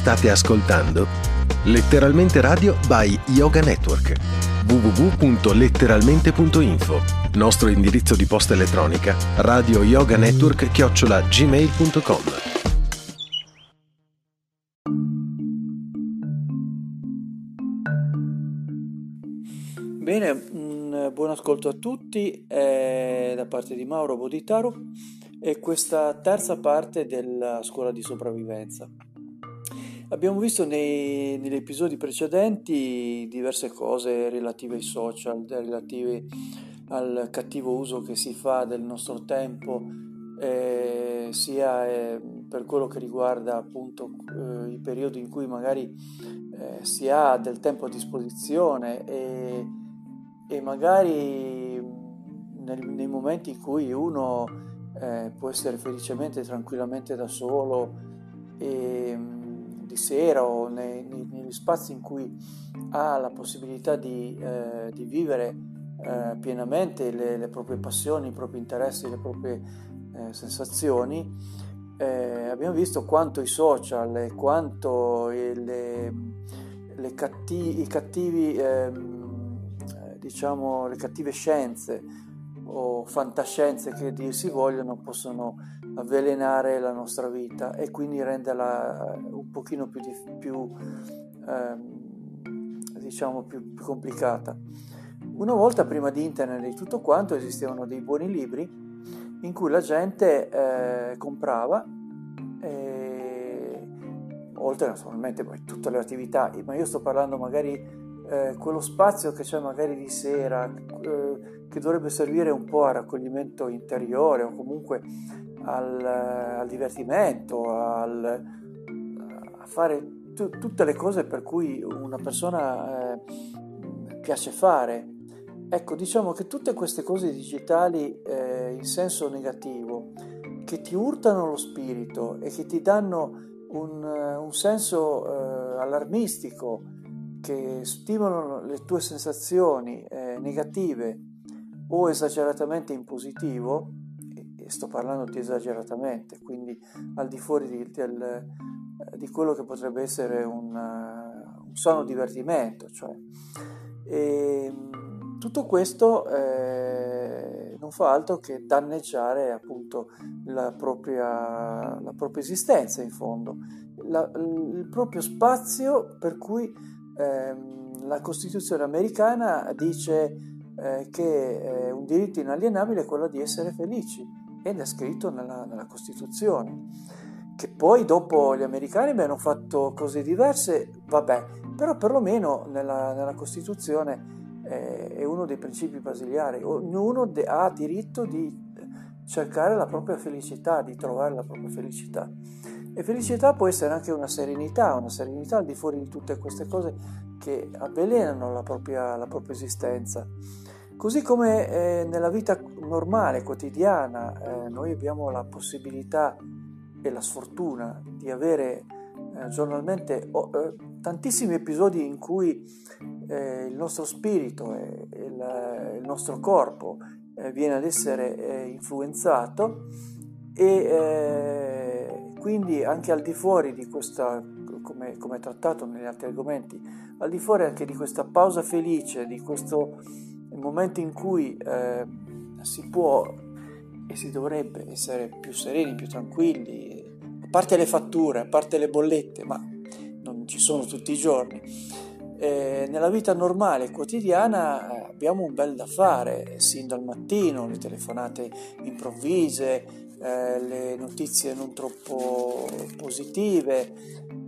State ascoltando Letteralmente Radio by Yoga Network. www.letteralmente.info Nostro indirizzo di posta elettronica radio yoga network chiocciola gmail.com Bene, un buon ascolto a tutti eh, da parte di Mauro Boditaro e questa terza parte della scuola di sopravvivenza. Abbiamo visto nei, negli episodi precedenti diverse cose relative ai social, relative al cattivo uso che si fa del nostro tempo, eh, sia eh, per quello che riguarda appunto eh, i periodi in cui magari eh, si ha del tempo a disposizione e, e magari nel, nei momenti in cui uno eh, può essere felicemente, tranquillamente da solo e di sera o nei, nei, negli spazi in cui ha la possibilità di, eh, di vivere eh, pienamente le, le, proprie passioni, i propri interessi, le proprie eh, sensazioni, eh, abbiamo visto quanto i social e quanto le, le catti, i cattivi, ehm, diciamo, le cattive scienze o fantascienze che dir si vogliono possono avvelenare la nostra vita e quindi renderla un pochino più, più, ehm, diciamo più, più complicata. Una volta prima di internet e di tutto quanto esistevano dei buoni libri in cui la gente eh, comprava e, oltre naturalmente poi tutte le attività, ma io sto parlando magari eh, quello spazio che c'è magari di sera eh, che dovrebbe servire un po' a raccoglimento interiore o comunque al, al divertimento, al, a fare t- tutte le cose per cui una persona eh, piace fare. Ecco, diciamo che tutte queste cose digitali eh, in senso negativo, che ti urtano lo spirito e che ti danno un, un senso eh, allarmistico, che stimolano le tue sensazioni eh, negative o esageratamente in positivo, sto parlando di esageratamente, quindi al di fuori di, del, eh, di quello che potrebbe essere un, uh, un sano divertimento. Cioè. E, ehm, tutto questo eh, non fa altro che danneggiare appunto la propria, la propria esistenza in fondo, la, il proprio spazio per cui eh, la Costituzione americana dice eh, che eh, un diritto inalienabile è quello di essere felici ed è scritto nella, nella Costituzione. Che poi dopo gli americani hanno fatto cose diverse, vabbè, però perlomeno nella, nella Costituzione eh, è uno dei principi basiliari. Ognuno de- ha diritto di cercare la propria felicità, di trovare la propria felicità. E felicità può essere anche una serenità, una serenità al di fuori di tutte queste cose che avvelenano la propria, la propria esistenza. Così come eh, nella vita normale, quotidiana, eh, noi abbiamo la possibilità e la sfortuna di avere eh, giornalmente oh, tantissimi episodi in cui eh, il nostro spirito e il, il nostro corpo eh, viene ad essere influenzato e quindi anche al di fuori di questa, come, come trattato negli altri argomenti, al di fuori anche di questa pausa felice, di questo nel momento in cui eh, si può e si dovrebbe essere più sereni, più tranquilli, a parte le fatture, a parte le bollette, ma non ci sono tutti i giorni. Eh, nella vita normale, quotidiana, abbiamo un bel da fare, sin dal mattino, le telefonate improvvise, eh, le notizie non troppo positive,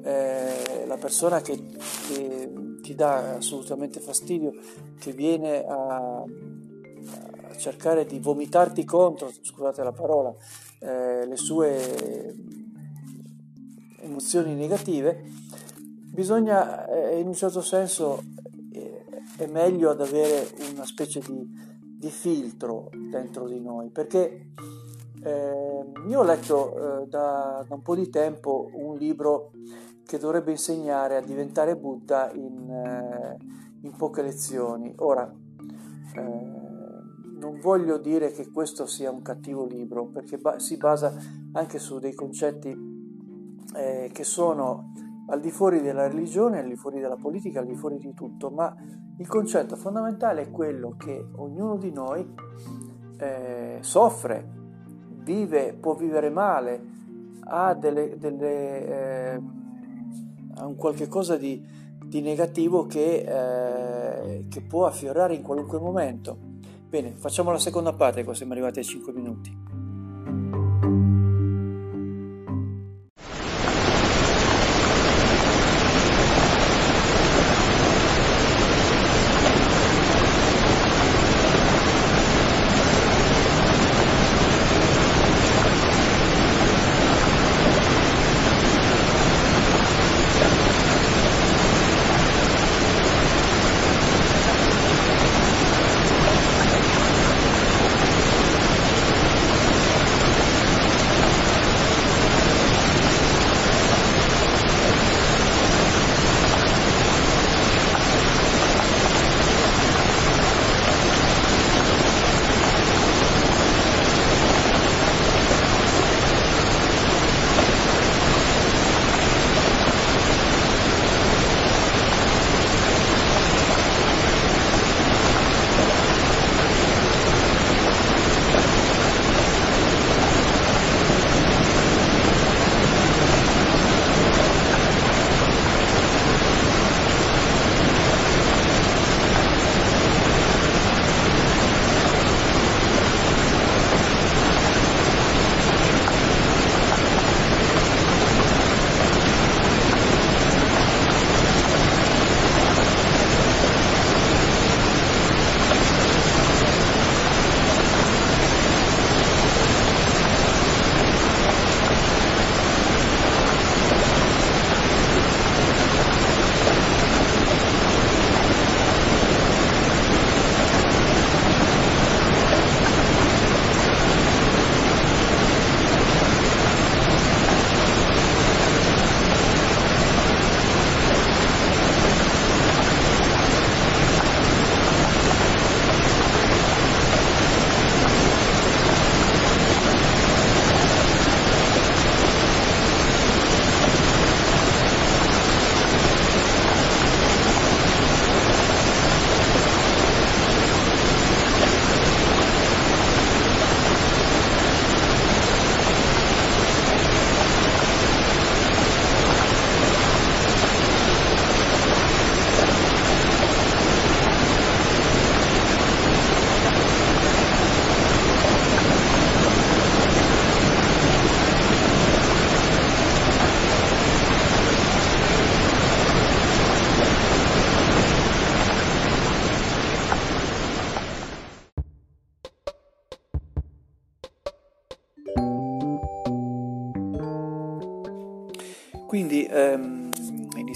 eh, la persona che, che ti dà assolutamente fastidio, che viene a, a cercare di vomitarti contro, scusate la parola, eh, le sue emozioni negative, bisogna eh, in un certo senso eh, è meglio ad avere una specie di, di filtro dentro di noi perché eh, io ho letto eh, da, da, un po' di tempo un libro che dovrebbe insegnare a diventare Buddha in, eh, in poche lezioni. Ora, eh, non voglio dire che questo sia un cattivo libro, perché ba- si basa anche su dei concetti eh, che sono al di fuori della religione, al di fuori della politica, al di fuori di tutto, ma il concetto fondamentale è quello che ognuno di noi eh, soffre, vive, può vivere male, ha delle, delle, eh, un qualche cosa di, di negativo che, eh, che può affiorare in qualunque momento. Bene, facciamo la seconda parte, qua siamo arrivati ai 5 minuti.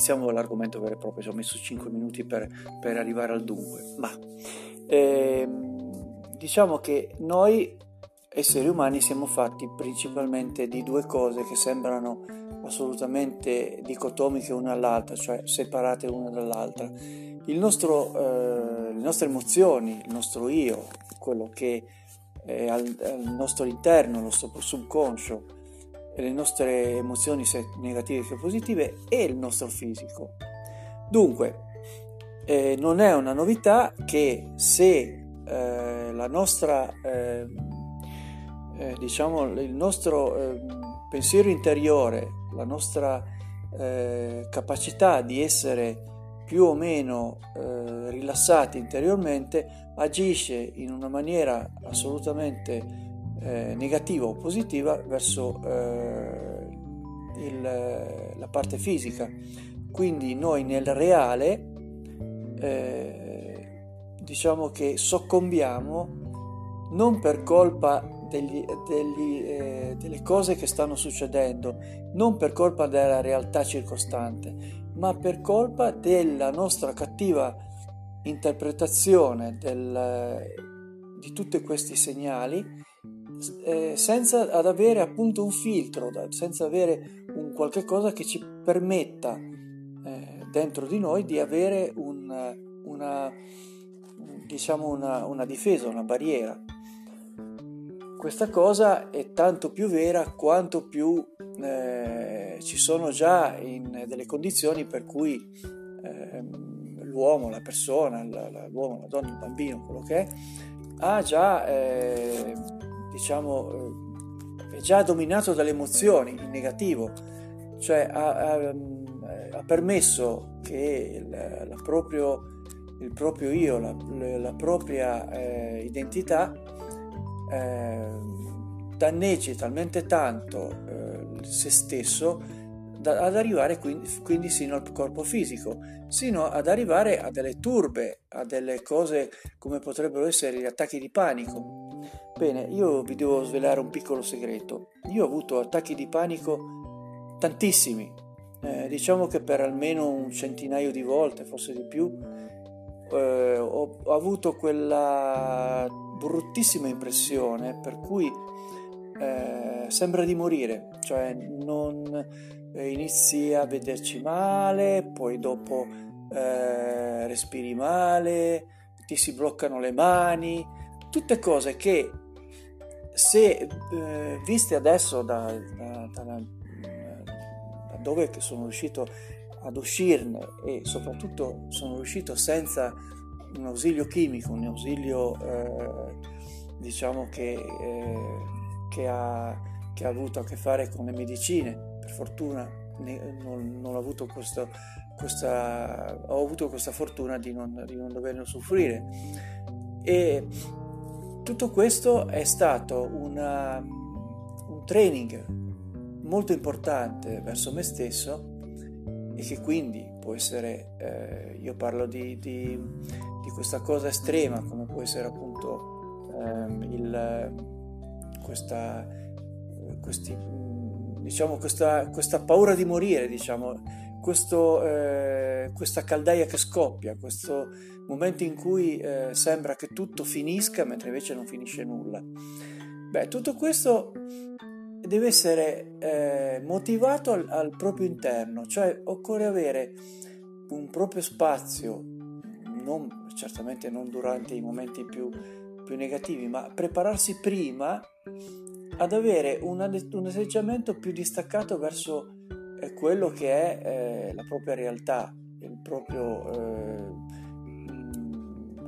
Iniziamo l'argomento vero e proprio, ci ho messo 5 minuti per, per arrivare al dunque, ma ehm, diciamo che noi esseri umani siamo fatti principalmente di due cose che sembrano assolutamente dicotomiche una all'altra, cioè separate una dall'altra. Nostro, eh, le nostre emozioni, il nostro io, quello che è al, al nostro interno, il nostro subconscio, le nostre emozioni sia negative che positive e il nostro fisico. Dunque, eh, non è una novità che se eh, la nostra, eh, eh diciamo, il nostro ehm, pensiero interiore, la nostra eh, capacità di essere più o meno eh, rilassati interiormente agisce in una maniera assolutamente eh, negativa o positiva verso eh, il, la parte fisica. Quindi noi nel reale eh, diciamo che soccombiamo non per colpa degli, degli, eh, delle cose che stanno succedendo, non per colpa della realtà circostante, ma per colpa della nostra cattiva interpretazione del, di tutti questi segnali eh, senza ad avere appunto un filtro, senza avere un qualche cosa che ci permetta eh, dentro di noi di avere un, una, diciamo una, una difesa, una barriera. questa cosa è tanto più vera quanto più eh, ci sono già delle condizioni per cui eh, l'uomo, la persona, la, la, l'uomo, la donna, il bambino, quello che è, ha già, eh, diciamo, eh, è già dominato dalle emozioni in negativo, cioè ha, ha, ha permesso che il, la proprio, il proprio io, la, la propria eh, identità eh, danneggi talmente tanto eh, se stesso da, ad arrivare quindi, quindi sino al corpo fisico, sino ad arrivare a delle turbe, a delle cose come potrebbero essere gli attacchi di panico. Bene, io vi devo svelare un piccolo segreto. Io ho avuto attacchi di panico tantissimi, eh, diciamo che per almeno un centinaio di volte, forse di più, eh, ho, ho avuto quella bruttissima impressione per cui eh, sembra di morire, cioè non eh, inizi a vederci male, poi dopo eh, respiri male, ti si bloccano le mani, tutte cose che se eh, viste adesso da, da, da, da dove sono riuscito ad uscirne e soprattutto sono riuscito senza un ausilio chimico, un ausilio diciamo che, che, ha, che, ha, avuto a che fare con le medicine, per fortuna ne, non, non, ho avuto questo, questa, ho avuto questa fortuna di non, di non doverne soffrire. E tutto questo è stato una, un training molto importante verso me stesso e che quindi può essere, eh, io parlo di, di, di, questa cosa estrema come può essere appunto ehm, il, questa, questi, diciamo, questa, questa, paura di morire, diciamo, questo, eh, questa caldaia che scoppia, questo momento in cui eh, sembra che tutto finisca mentre invece non finisce nulla. Beh, tutto questo deve essere eh, motivato al, al, proprio interno, cioè occorre avere un proprio spazio, non, certamente non durante i momenti più, più negativi, ma prepararsi prima ad avere un, atteggiamento più distaccato verso eh, quello che è eh, la propria realtà, il proprio, eh,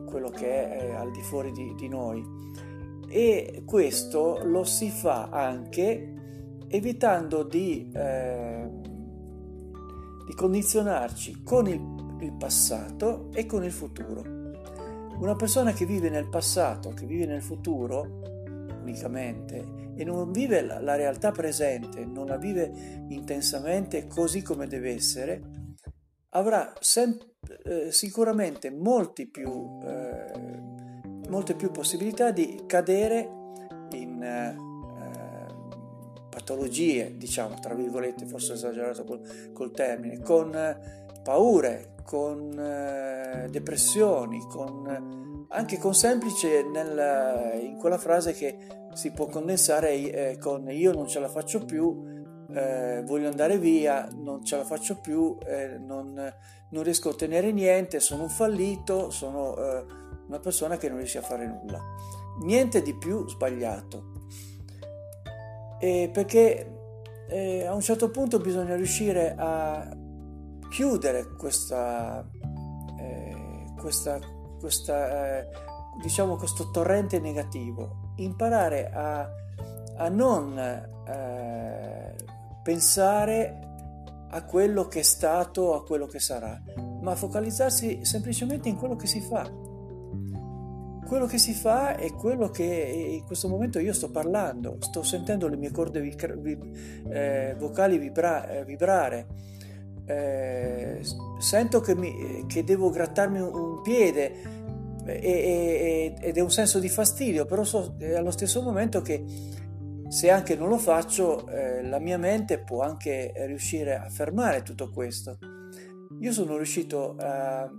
quello che è eh, al di fuori di, di noi e questo lo si fa anche evitando di, eh, di condizionarci con il, il passato e con il futuro. Una persona che vive nel passato, che vive nel futuro unicamente e non vive la, realtà presente, non la vive intensamente così come deve essere, avrà sem- eh, sicuramente più eh, molte più possibilità di cadere in eh, patologie, diciamo, tra virgolette, forse esagerato col, col termine, con eh, paure, con eh, depressioni, con, anche con semplice nel, in quella frase che si può condensare eh, con io non ce la faccio più, eh, voglio andare via, non ce la faccio più, eh, non, non, riesco a ottenere niente, sono un fallito, sono eh, una persona che non riesce a fare nulla. Niente di più sbagliato. E perché eh, a un certo punto bisogna riuscire a chiudere questa, eh, questa, questa eh, diciamo questo torrente negativo, imparare a, a non eh, pensare a quello che è stato, a quello che sarà, ma focalizzarsi semplicemente in quello che si fa. Quello che si fa è quello che in questo momento io sto parlando, sto sentendo le mie corde eh, vocali vibra- eh, vibrare, eh, sento che, mi, che, devo grattarmi un, piede e, e, ed è un senso di fastidio, però so allo stesso momento che se anche non lo faccio, eh, la mia mente può anche riuscire a fermare tutto questo. Io sono riuscito a...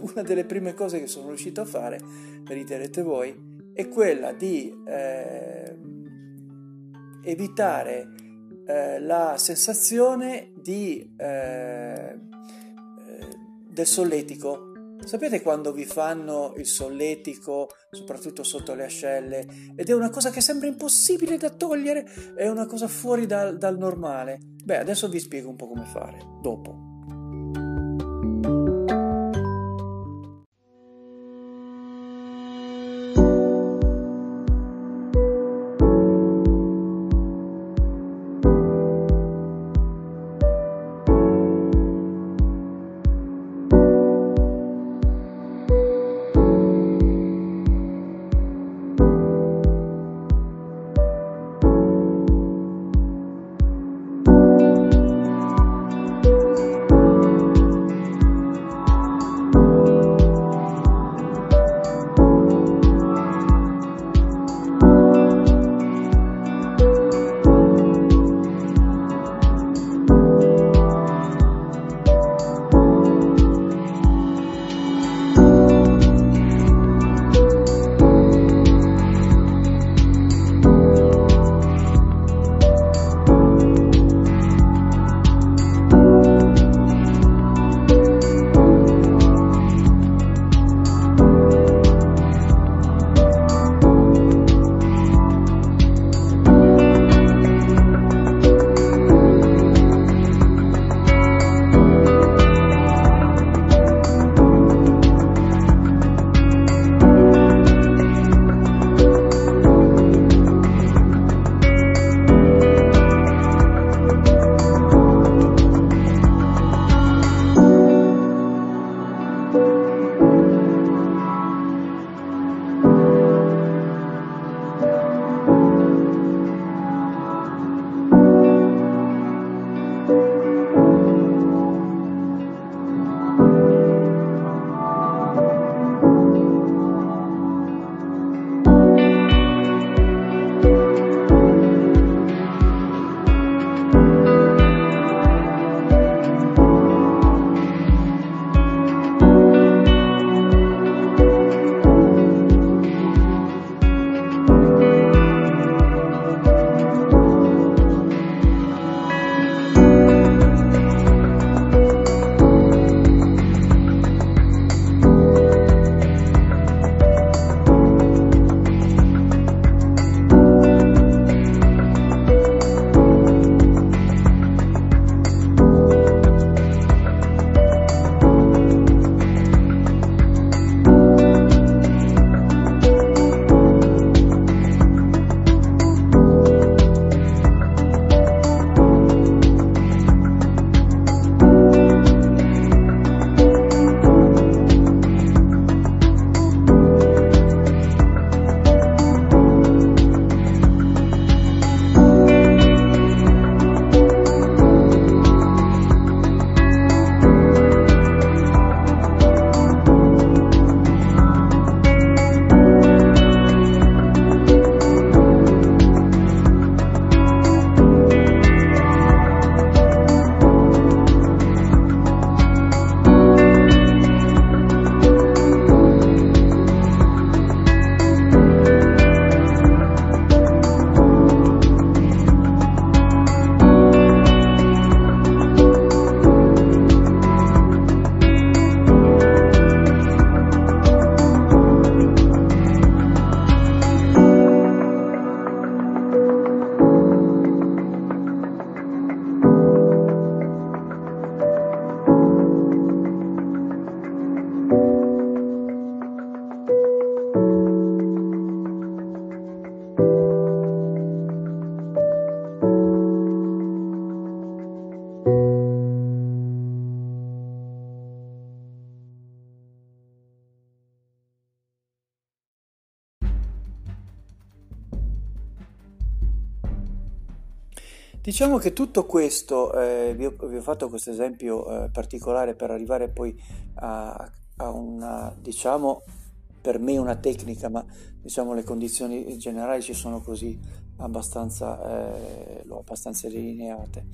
Una delle prime cose che sono riuscito a fare, riderete voi, è quella di eh, evitare eh, la sensazione di, eh, del solletico, Sapete quando vi fanno il solletico, soprattutto sotto le ascelle, ed è una cosa che sembra impossibile da togliere, è una cosa fuori dal, dal normale? Beh, adesso vi spiego un po' come fare, dopo. Diciamo che tutto questo, eh, vi, ho, vi, ho, fatto questo esempio eh, particolare per arrivare poi a, a, una, diciamo, per me una tecnica, ma diciamo le condizioni generali ci sono così abbastanza, eh, abbastanza delineate.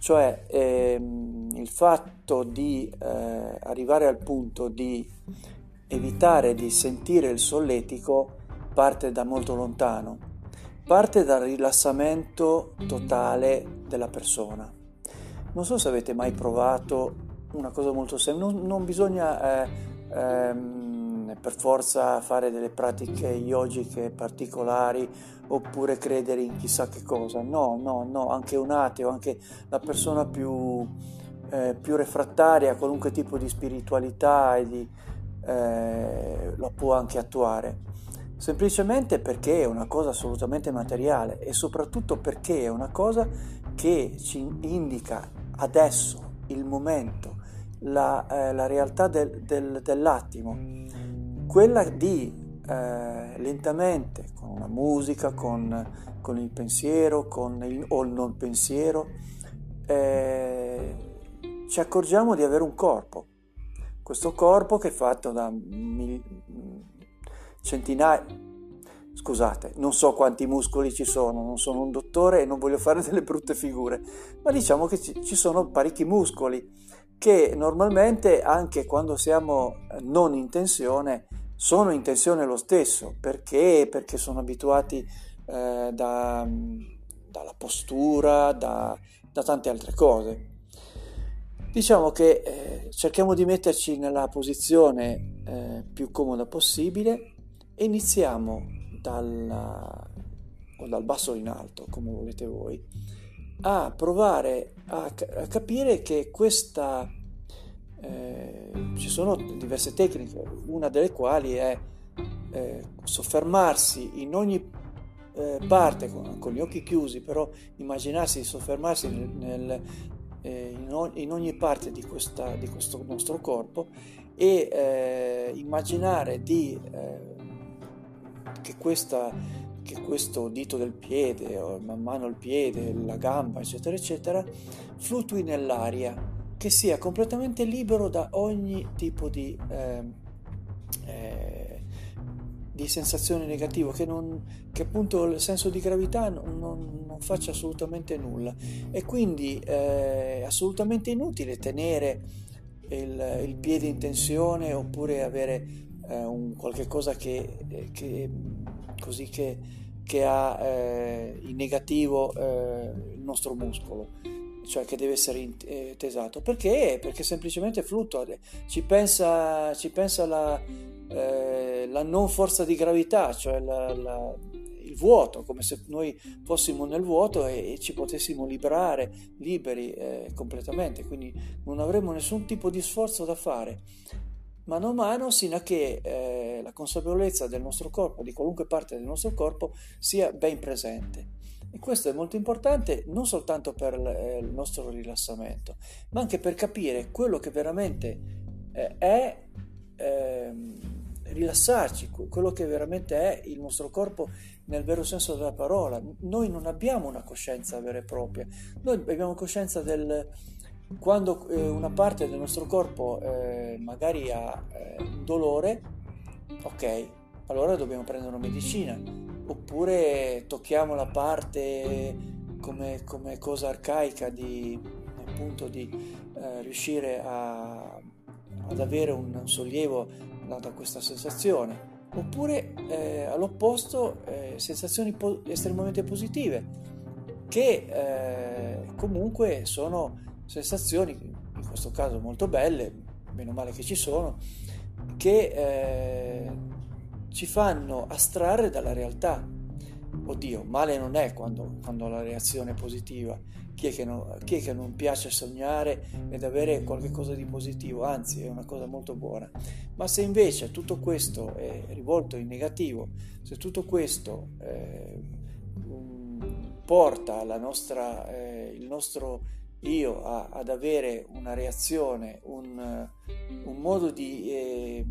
Cioè ehm, il fatto di eh, arrivare al punto di evitare di sentire il solletico parte da molto lontano parte dal rilassamento totale della persona. Non so se avete mai provato una cosa molto semplice, non, non bisogna eh, ehm, per forza fare delle pratiche yogiche particolari oppure credere in chissà che cosa. No, no, no, anche un ateo, anche la persona più, eh, più refrattaria a qualunque tipo di spiritualità e di, eh, lo può anche attuare. Semplicemente perché è una cosa assolutamente materiale e soprattutto perché è una cosa che ci indica adesso, il momento, la, eh, la realtà del, del, dell'attimo, quella di eh, lentamente, con una musica, con, con il pensiero con il, o il non pensiero, eh, ci accorgiamo di avere un corpo. Questo corpo che è fatto da mil, centinaia, scusate, non so quanti muscoli ci sono, non sono un dottore e non voglio fare delle brutte figure, ma diciamo che ci sono parecchi muscoli che normalmente anche quando siamo non in tensione sono in tensione lo stesso, perché? Perché sono abituati eh, da, dalla postura, da, da, tante altre cose. Diciamo che eh, cerchiamo di metterci nella posizione eh, più comoda possibile iniziamo dalla, o dal basso in alto, come volete voi, a provare a, a capire che questa eh, ci sono diverse tecniche, una delle quali è eh, soffermarsi in ogni eh, parte con, con, gli occhi chiusi, però immaginarsi di soffermarsi nel, nel, eh, in, o, in, ogni parte di, questa, di, questo nostro corpo e eh, immaginare di, che, questa, che questo dito del piede, o man mano il piede, la gamba, eccetera, eccetera, fluttui nell'aria che sia completamente libero da ogni tipo di, eh, eh, di sensazione negativa, che, non, che, appunto il senso di gravità non, non, non faccia assolutamente nulla. E quindi eh, è assolutamente inutile tenere il, il, piede in tensione oppure avere eh, un qualche cosa che, che, così che, che ha eh, in negativo eh, il nostro muscolo cioè che deve essere eh, tesato. Perché? Perché semplicemente fluttua, ci pensa, ci pensa la, eh, la, non forza di gravità, cioè la, la, il vuoto, come se noi fossimo nel vuoto e, e ci potessimo liberare, liberi eh, completamente, quindi non avremo nessun tipo di sforzo da fare. Mano a mano, sino a che eh, la consapevolezza del nostro corpo, di qualunque parte del nostro corpo, sia ben presente. E questo è molto importante non soltanto per eh, il nostro rilassamento, ma anche per capire quello che veramente eh, è eh, rilassarci, quello che veramente è il nostro corpo nel vero senso della parola. Noi non abbiamo una coscienza vera e propria, noi abbiamo coscienza del quando eh, una parte del nostro corpo eh, magari ha eh, un dolore, ok, allora dobbiamo prendere una medicina. Oppure tocchiamo la parte come, come cosa arcaica di, appunto, di eh, riuscire a, ad avere un sollievo da, da questa sensazione. Oppure eh, all'opposto eh, sensazioni po- estremamente positive che eh, comunque sono sensazioni in questo caso molto belle meno male che ci sono che eh, ci fanno astrarre dalla realtà. Oddio, male non è quando, quando la reazione è positiva. Chi è, che non, chi è che non piace sognare ed avere qualcosa di positivo? Anzi, è una cosa molto buona. Ma se invece tutto questo è rivolto in negativo, se tutto questo eh, porta nostra, eh, il nostro io a, ad avere una reazione, un, un modo di... Eh,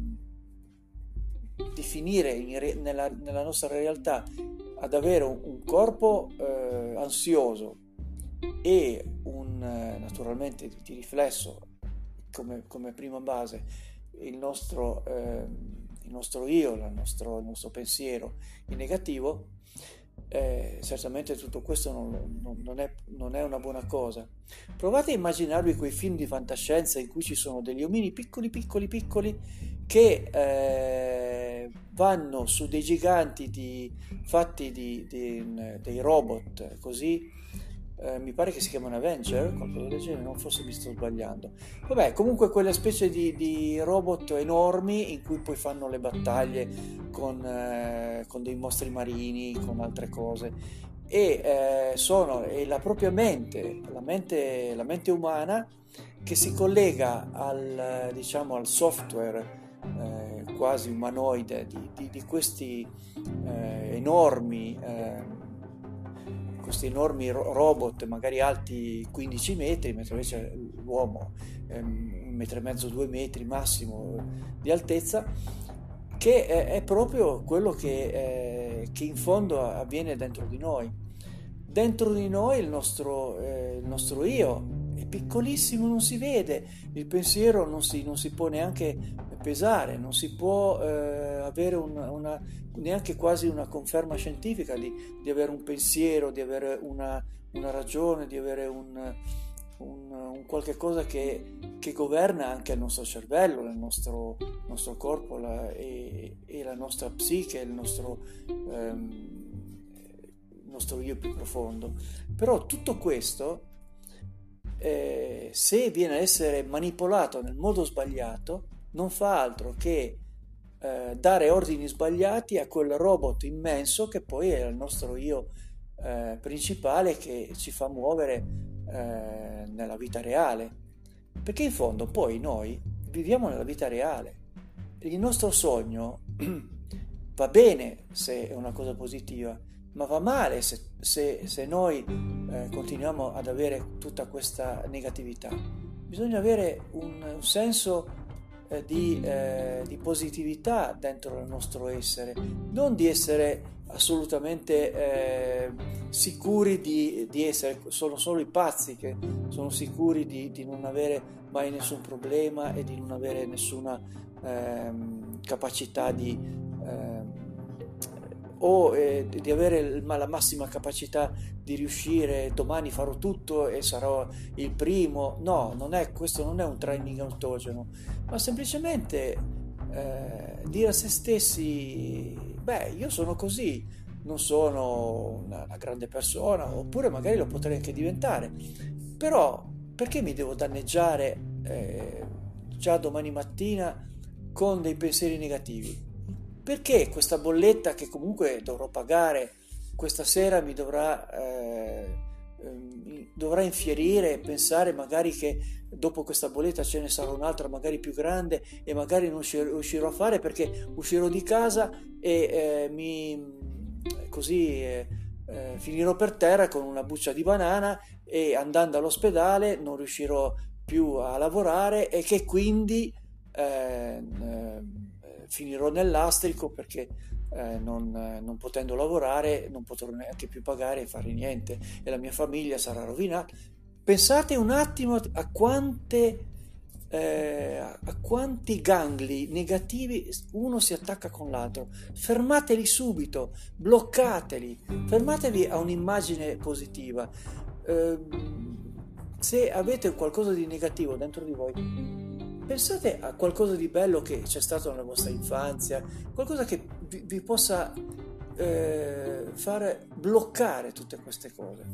di finire re, nella, nella, nostra realtà ad avere un, un corpo eh, ansioso e un, eh, naturalmente di, di, riflesso come, come, prima base il nostro, eh, il nostro io, il nostro, il nostro, pensiero in negativo, eh, certamente tutto questo non, non, non, è, non, è, una buona cosa. Provate a immaginarvi quei film di fantascienza in cui ci sono degli omini piccoli, piccoli, piccoli che eh, vanno su dei giganti di, fatti di, di, dei robot così eh, mi pare che si chiamano Avenger, qualcosa del genere, non forse mi sto sbagliando. Vabbè, comunque quelle specie di, di robot enormi in cui poi fanno le battaglie con, eh, con dei mostri marini, con altre cose. E eh, sono è la propria mente, la mente, la mente umana che si collega al, diciamo, al software eh, quasi umanoide di, di, di questi eh, enormi eh, questi enormi robot, magari alti 15 metri, mentre invece l'uomo è un metro e mezzo, due metri massimo di altezza, che è, è proprio quello che, eh, che, in fondo avviene dentro di noi. Dentro di noi il nostro, eh, il nostro io è piccolissimo, non si vede, il pensiero non si, non si può neanche pesare, non si può eh, avere una, una, neanche quasi una conferma scientifica di, di avere un pensiero, di avere una, una ragione, di avere un, un, un qualche cosa che, che, governa anche il nostro cervello, il nostro, nostro corpo la, e, e, la nostra psiche, il nostro, ehm, il nostro io più profondo. Però tutto questo eh, se viene a essere manipolato nel modo sbagliato, non fa altro che eh, dare ordini sbagliati a quel robot immenso che poi è il nostro io eh, principale che ci fa muovere eh, nella vita reale. Perché in fondo poi noi viviamo nella vita reale. Il nostro sogno va bene se è una cosa positiva, ma va male se, se, se noi eh, continuiamo ad avere tutta questa negatività. Bisogna avere un, un senso eh, di, eh, di, positività dentro il nostro essere, non di essere assolutamente eh, sicuri di, di, essere, sono solo i pazzi che sono sicuri di, di, non avere mai nessun problema e di non avere nessuna ehm, capacità di... O eh, di avere la massima capacità di riuscire, domani farò tutto e sarò il primo. No, non è, questo non è un training autogeno, ma semplicemente eh, dire a se stessi, beh, io sono così, non sono una, una grande persona, oppure magari lo potrei anche diventare, però perché mi devo danneggiare eh, già domani mattina con dei pensieri negativi? Perché questa bolletta che comunque dovrò pagare questa sera mi dovrà, eh, eh, dovrà infierire e pensare magari che dopo questa bolletta ce ne sarà un'altra magari più grande e magari non riuscirò a fare perché uscirò di casa e eh, mi così eh, eh, finirò per terra con una buccia di banana e andando all'ospedale non riuscirò più a lavorare e che quindi eh, finirò nell'astrico perché eh, non, non, potendo lavorare non potrò neanche più pagare e fare niente e la mia famiglia sarà rovinata. Pensate un attimo a quante eh, a quanti gangli negativi uno si attacca con l'altro. Fermateli subito, bloccateli, fermatevi a un'immagine positiva. Eh, se avete qualcosa di negativo dentro di voi, pensate a qualcosa di bello che c'è stato nella vostra infanzia, qualcosa che vi, vi possa eh, fare bloccare tutte queste cose.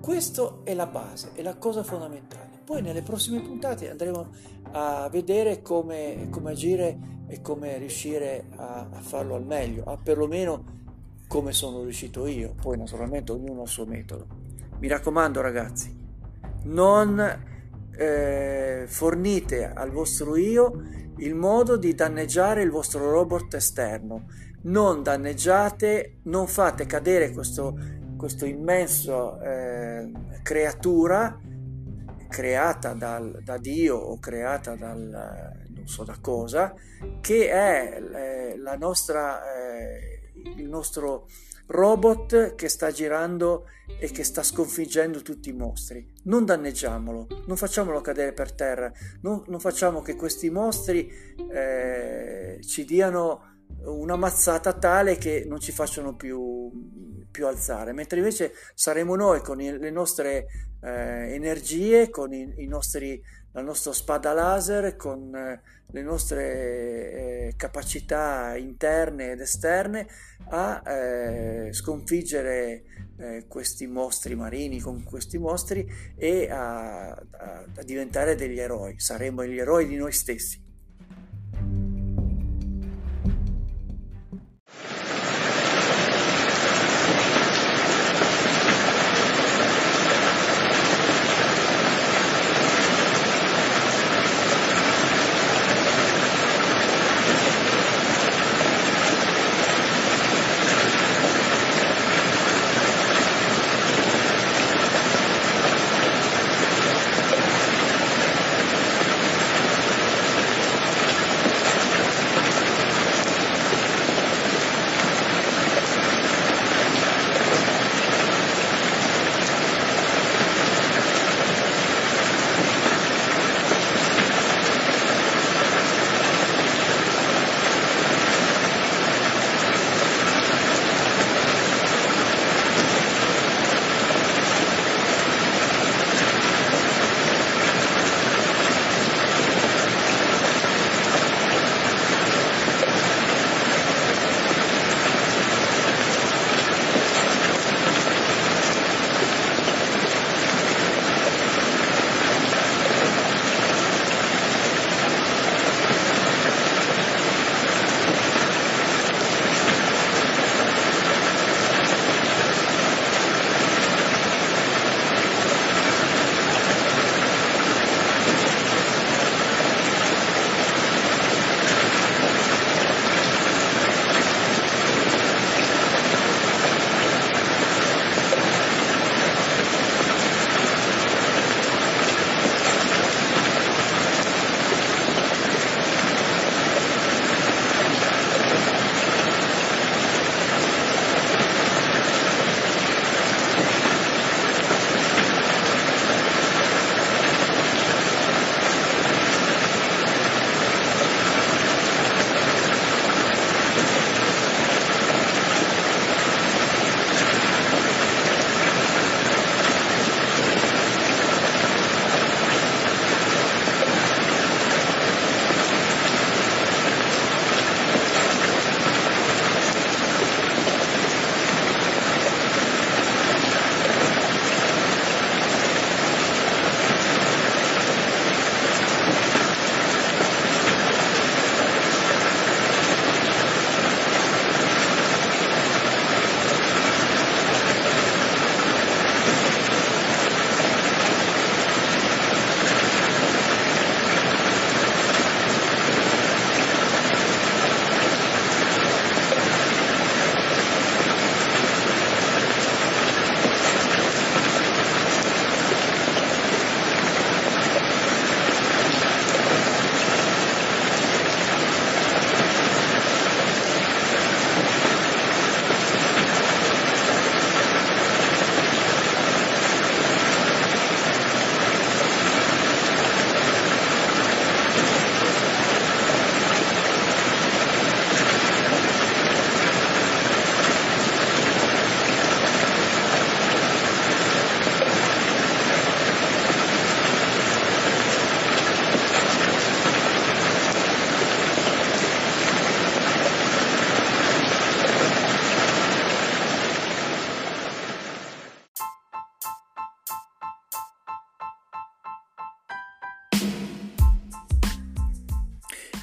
Questo è la base, è la cosa fondamentale. Poi nelle prossime puntate andremo a vedere come, come agire e come riuscire a, a farlo al meglio, a perlomeno come sono riuscito io. Poi naturalmente ognuno ha il suo metodo. Mi raccomando ragazzi, non eh, fornite al vostro io il modo di danneggiare il vostro robot esterno. Non danneggiate, non fate cadere questo, questo immenso eh, creatura creata dal, da Dio o creata dal non so da cosa, che è eh, la nostra, eh, il nostro robot che sta girando e che sta sconfiggendo tutti i mostri. Non danneggiamolo, non facciamolo cadere per terra, non, non facciamo che questi mostri eh, ci diano una mazzata tale che non ci facciano più più alzare, mentre invece saremo noi con i, le nostre eh, energie, con i, i nostri, la nostra spada laser, con eh, le nostre eh, capacità interne ed esterne a eh, sconfiggere eh, questi mostri marini con questi mostri e a, a, a diventare degli eroi. Saremo gli eroi di noi stessi.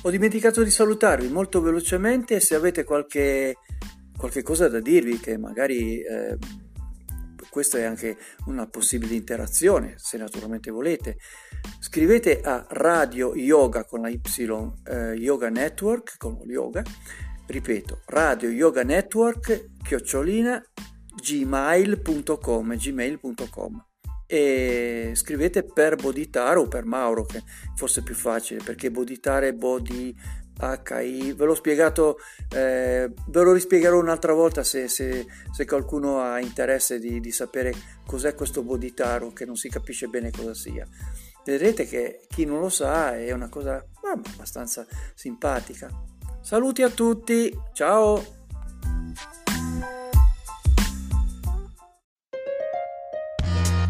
Ho dimenticato di salutarvi molto velocemente, se avete qualche, qualche cosa da dirvi che magari eh, questa è anche una possibile interazione, se naturalmente volete, scrivete a Radio Yoga con la Y eh, Yoga Network con yoga, ripeto, Radio Yoga Network chiocciolina gmail.com gmail.com e scrivete per Boditaro o per Mauro che forse è più facile perché Boditare Bodi HI ve l'ho spiegato eh, ve lo rispiegherò un'altra volta se, se, se qualcuno ha interesse di, di, sapere cos'è questo Boditaro che non si capisce bene cosa sia. Vedrete che chi non lo sa è una cosa abbastanza simpatica. Saluti a tutti ciao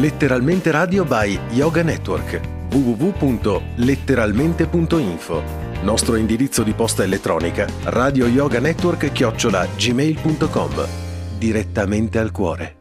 Letteralmente Radio by Yoga Network. www.letteralmente.info Nostro indirizzo di posta elettronica radio yoga network chiocciola gmail.com Direttamente al cuore.